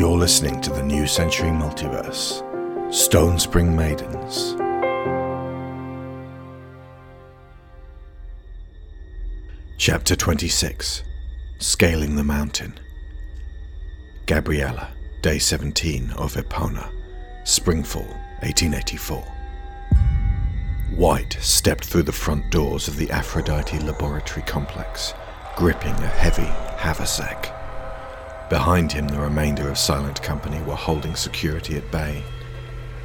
You're listening to the New Century Multiverse Stonespring Maidens. Chapter 26 Scaling the Mountain. Gabriella, Day 17 of Epona, Springfall, 1884. Wight stepped through the front doors of the Aphrodite Laboratory Complex, gripping a heavy haversack. Behind him, the remainder of Silent Company were holding security at bay.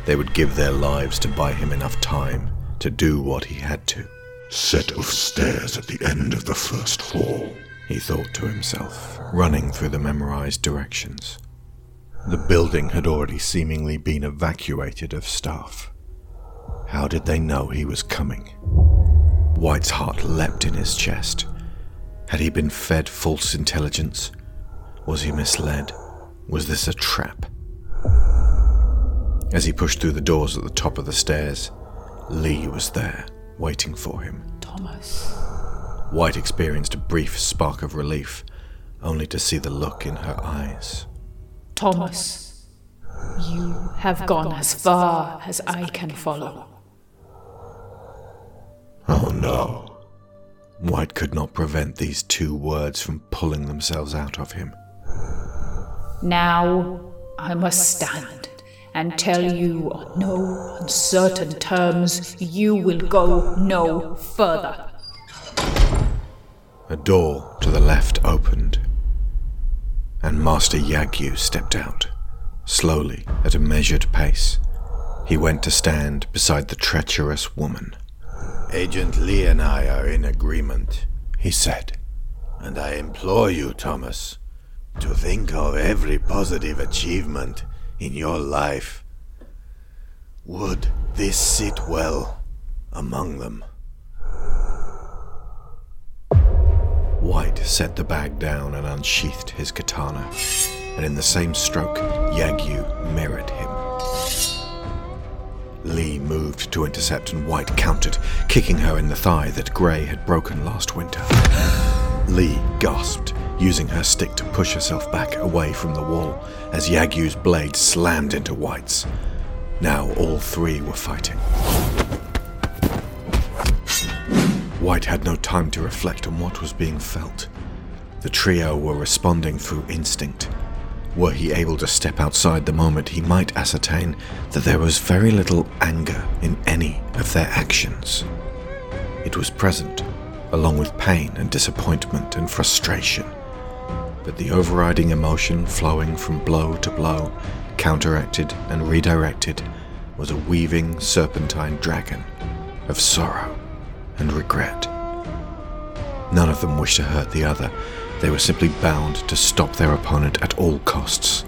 They would give their lives to buy him enough time to do what he had to. Set of stairs at the end of the first hall, he thought to himself, running through the memorized directions. The building had already seemingly been evacuated of staff. How did they know he was coming? Wight's heart leapt in his chest. Had he been fed false intelligence? Was he misled? Was this a trap? As he pushed through the doors at the top of the stairs, Li was there, waiting for him. Thomas. Wight experienced a brief spark of relief, only to see the look in her eyes. Thomas, you have gone as far as I can follow. Oh no. Wight could not prevent these two words from pulling themselves out of him. Now I must stand and tell you on no uncertain terms you will go no further. A door to the left opened, and Master Yagyu stepped out, slowly, at a measured pace. He went to stand beside the treacherous woman. Agent Li and I are in agreement, he said. And I implore you, Thomas, to think of every positive achievement in your life. Would this sit well among them? Wight set the bag down and unsheathed his katana, and in the same stroke, Yagyu mirrored him. Li moved to intercept, and Wight countered, kicking her in the thigh that Gray had broken last winter. Li gasped using her stick to push herself back away from the wall as Yagyu's blade slammed into Wight's. Now all three were fighting. Wight had no time to reflect on what was being felt. The trio were responding through instinct. Were he able to step outside the moment, he might ascertain that there was very little anger in any of their actions. It was present, along with pain and disappointment and frustration but the overriding emotion flowing from blow to blow, counteracted and redirected, was a weaving serpentine dragon of sorrow and regret. None of them wished to hurt the other, they were simply bound to stop their opponent at all costs.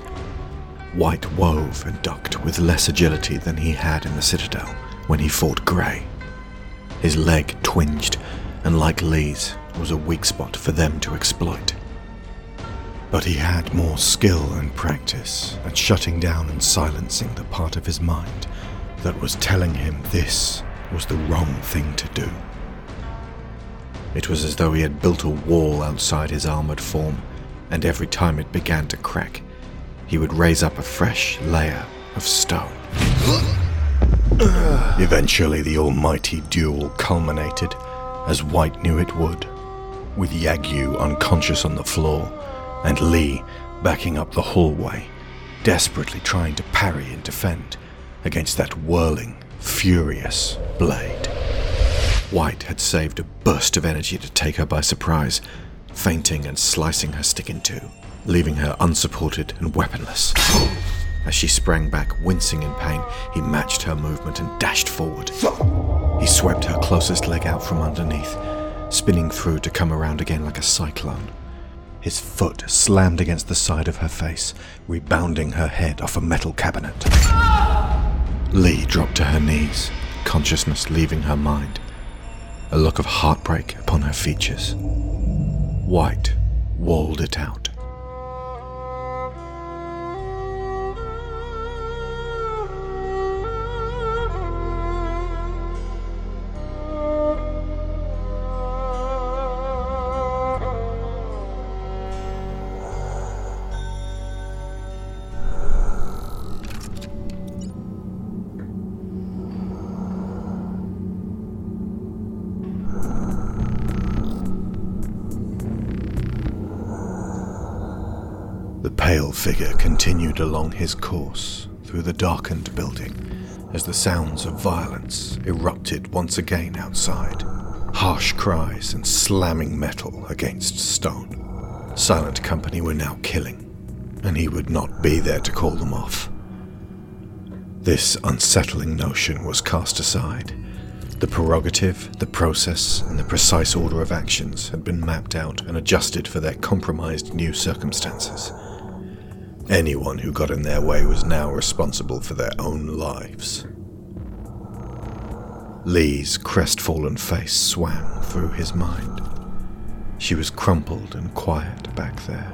Wight wove and ducked with less agility than he had in the Citadel when he fought Grey. His leg twinged, and like Li's, was a weak spot for them to exploit. But he had more skill and practice at shutting down and silencing the part of his mind that was telling him this was the wrong thing to do. It was as though he had built a wall outside his armored form, and every time it began to crack, he would raise up a fresh layer of stone. Eventually, the almighty duel culminated, as Wight knew it would, with Yagyu unconscious on the floor and Li backing up the hallway, desperately trying to parry and defend against that whirling, furious blade. Wight had saved a burst of energy to take her by surprise, feinting and slicing her stick in two, leaving her unsupported and weaponless. As she sprang back, wincing in pain, he matched her movement and dashed forward. He swept her closest leg out from underneath, spinning through to come around again like a cyclone. His foot slammed against the side of her face, rebounding her head off a metal cabinet. Li dropped to her knees, consciousness leaving her mind, a look of heartbreak upon her features. Wight walled it out. Pale figure continued along his course through the darkened building as the sounds of violence erupted once again outside. Harsh cries and slamming metal against stone. Silent Company were now killing, and he would not be there to call them off. This unsettling notion was cast aside. The prerogative, the process, and the precise order of actions had been mapped out and adjusted for their compromised new circumstances. Anyone who got in their way was now responsible for their own lives. Li's crestfallen face swam through his mind. She was crumpled and quiet back there.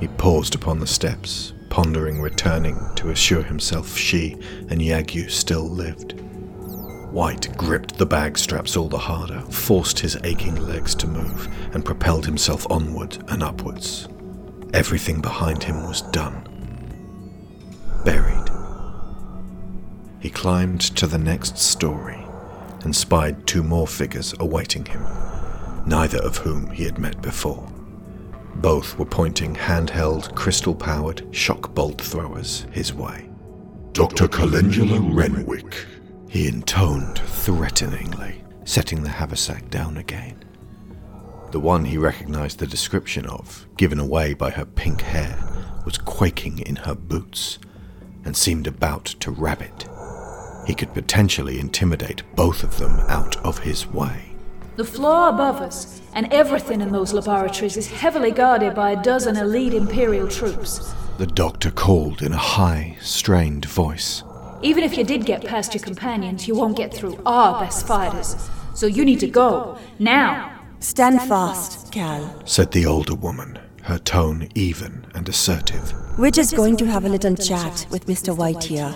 He paused upon the steps, pondering returning to assure himself she and Yagyu still lived. Wight gripped the bag straps all the harder, forced his aching legs to move, and propelled himself onward and upwards. Everything behind him was done. Buried. He climbed to the next story and spied two more figures awaiting him, neither of whom he had met before. Both were pointing handheld, crystal powered shock bolt throwers his way. Dr. Calendula Renwick. He intoned threateningly, setting the haversack down again. The one he recognized the description of, given away by her pink hair, was quaking in her boots and seemed about to rabbit. He could potentially intimidate both of them out of his way. The floor above us and everything in those laboratories is heavily guarded by a dozen elite Imperial troops. The doctor called in a high, strained voice. Even if you did get past your companions, you won't get through our best fighters. So you need to go. Now. Stand fast, Cal. said the older woman, her tone even and assertive. We're just going to have a little chat with Mr. Wight here.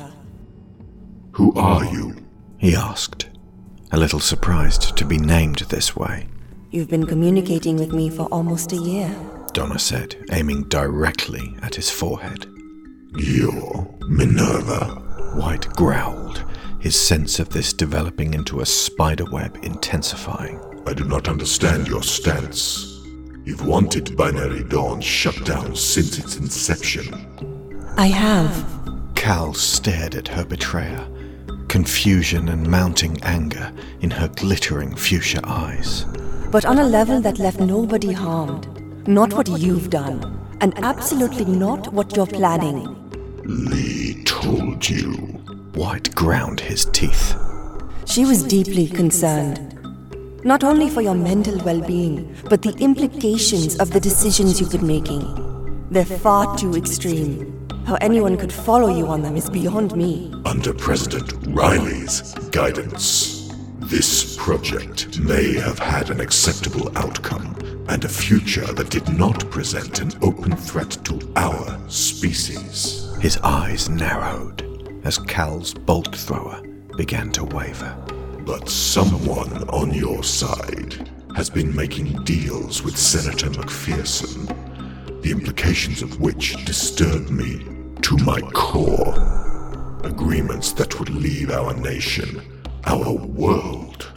Who are you? He asked, a little surprised to be named this way. You've been communicating with me for almost a year. Donna said, aiming directly at his forehead. You're Minerva. Wight growled, his sense of this developing into a spiderweb intensifying. I do not understand your stance. You've wanted Binary Dawn shut down since its inception. I have. Cal stared at her betrayer, confusion and mounting anger in her glittering fuchsia eyes. But on a level that left nobody harmed. Not what you've done, and absolutely not what you're planning. Li told you. Wight ground his teeth. She was deeply concerned. Not only for your mental well being, but the implications of the decisions you've been making. They're far too extreme. How anyone could follow you on them is beyond me. Under President Riley's guidance, this project may have had an acceptable outcome and a future that did not present an open threat to our species. His eyes narrowed as Cal's bolt thrower began to waver. But someone on your side has been making deals with Senator McPherson, the implications of which disturb me to my core. Agreements that would leave our nation, our world,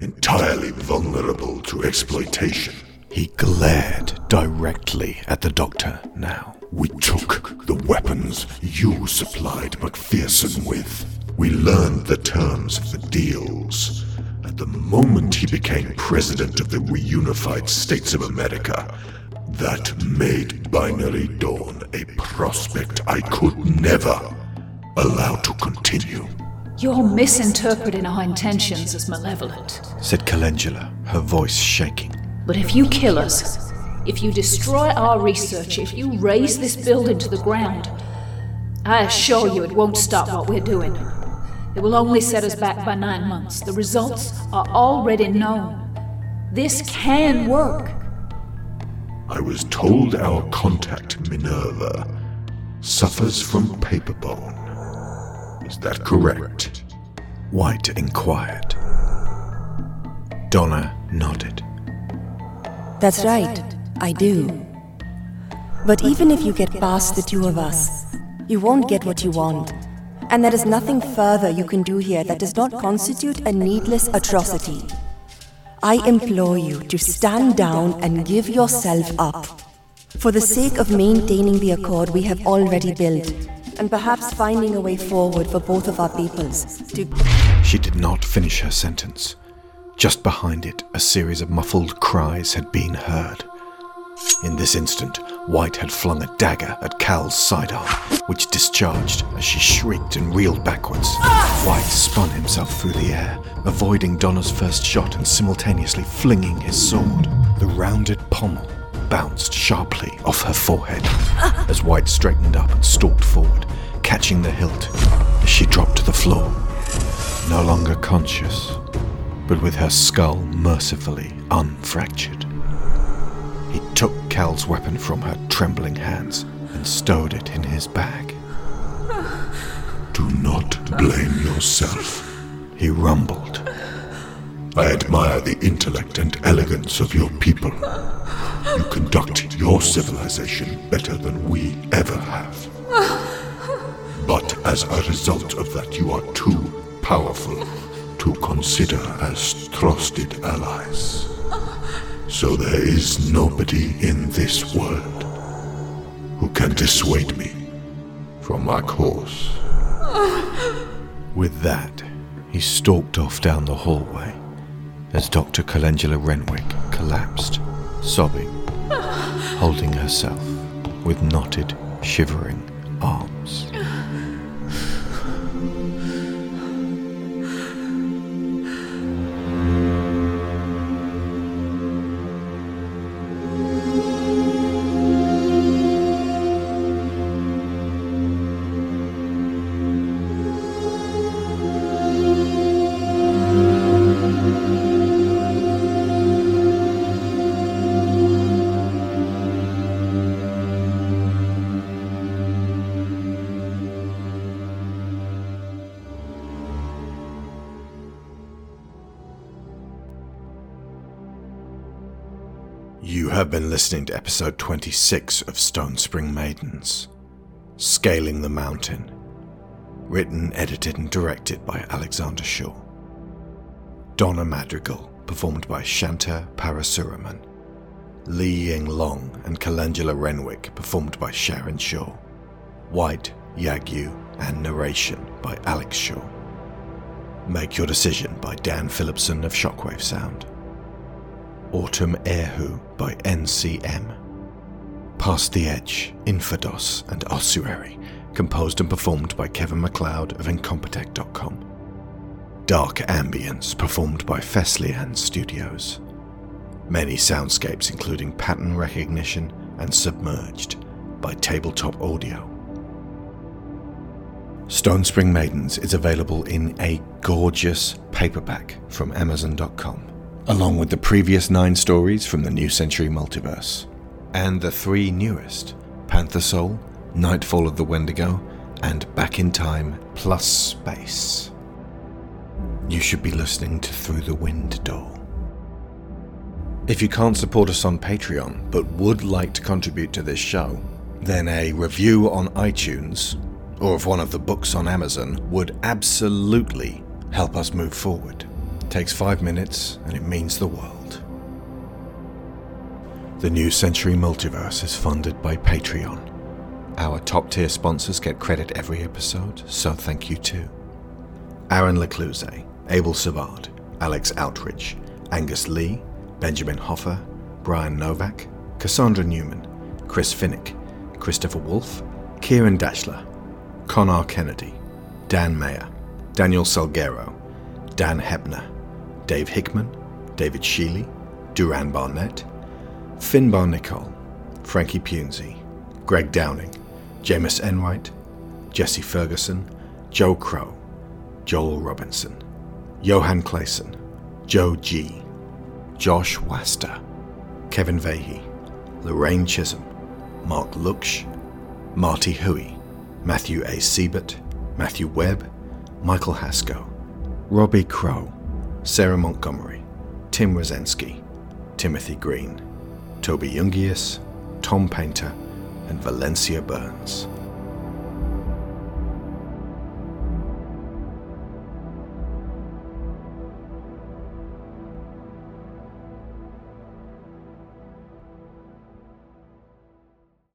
entirely vulnerable to exploitation. He glared directly at the doctor now. We took the weapons you supplied McPherson with. We learned the terms of the deals. At the moment he became president of the reunified States of America, that made Binary Dawn a prospect I could never allow to continue. You're misinterpreting our intentions as malevolent. said Calendula, her voice shaking. But if you kill us, if you destroy our research, if you raze this building to the ground, I assure you it won't stop what we're doing. It will only set us back by nine months. The results are already known. This can work. I was told our contact, Minerva, suffers from paperbone. Is that correct? Wight inquired. Donna nodded. That's right, I do. But even if you get past the two of us, you won't get what you want. And there is nothing further you can do here that does not constitute a needless atrocity. I implore you to stand down and give yourself up. For the sake of maintaining the accord we have already built, and perhaps finding a way forward for both of our peoples, to. She did not finish her sentence. Just behind it, a series of muffled cries had been heard. In this instant, Wight had flung a dagger at Cal's sidearm, which discharged as she shrieked and reeled backwards. Wight spun himself through the air, avoiding Donna's first shot and simultaneously flinging his sword. The rounded pommel bounced sharply off her forehead as Wight straightened up and stalked forward, catching the hilt as she dropped to the floor. No longer conscious, but with her skull mercifully unfractured. He took Cal's weapon from her trembling hands and stowed it in his bag. Do not blame yourself. He rumbled. I admire the intellect and elegance of your people. You conduct your civilization better than we ever have. But as a result of that, you are too powerful to consider as trusted allies. So there is nobody in this world who can dissuade me from my course. With that, he stalked off down the hallway as Dr. Calendula Renwick collapsed, sobbing, holding herself with knotted, shivering arms. You have been listening to episode 26 of Stonespring Maidens Scaling the Mountain. Written, edited, and directed by Alexander Shaw. Donna Madrigal, performed by Shanta Parasuraman. Li Ying Long and Calendula Renwick, performed by Sharon Shaw. Wight, Yagyu, and narration by Alex Shaw. Make Your Decision by Dan Phillipson of Shockwave Sound. Autumn Erhu by NCM. Past the Edge, Infados, and Ossuary, composed and performed by Kevin MacLeod of Incompetech.com. Dark Ambience, performed by Feslian Studios. Many soundscapes, including pattern recognition and Submerged, by Tabletop Audio. Stonespring Maidens is available in a gorgeous paperback from Amazon.com along with the previous nine stories from the New Century Multiverse, and the three newest Panther Soul, Nightfall of the Wendigo, and Back in Time plus Space. You should be listening to Through the Wind Door. If you can't support us on Patreon but would like to contribute to this show, then a review on iTunes or of one of the books on Amazon would absolutely help us move forward. Takes five minutes, and it means the world. The New Century Multiverse is funded by Patreon. Our top tier sponsors get credit every episode, so thank you too. Aaron Lacluyze, Abel Savard, Alex Outridge, Angus Lee, Benjamin Hofer, Bryan Novak, Cassandra Newman, Chris Finik, Christopher Wolfe, Ciaran Dachtler, Conar Kennedy, Dan Mayer, Daniel Salgueiro, Dan Hoeppner, Dave Hickman, David Shealy, Duran Barnett, Finbar Nicholl, Frankie Punzi, Greg Downing, Jamas Enright, Jesse Ferguson, Joe Crow, Joel Robinson, Johan Claesson, Joe G, Josh Wasta, Kevin Veighy, Lorraine Chisholm, Marc Lucksch, Martie Hooie, Matthew A. Seibert, Matthew Webb, Michael Hasko, Robbie Crow, Sarah Montgomery, Tim Rozenski, Timothy Green, Toby Jungius, Tom Painter, and Valencia Burns.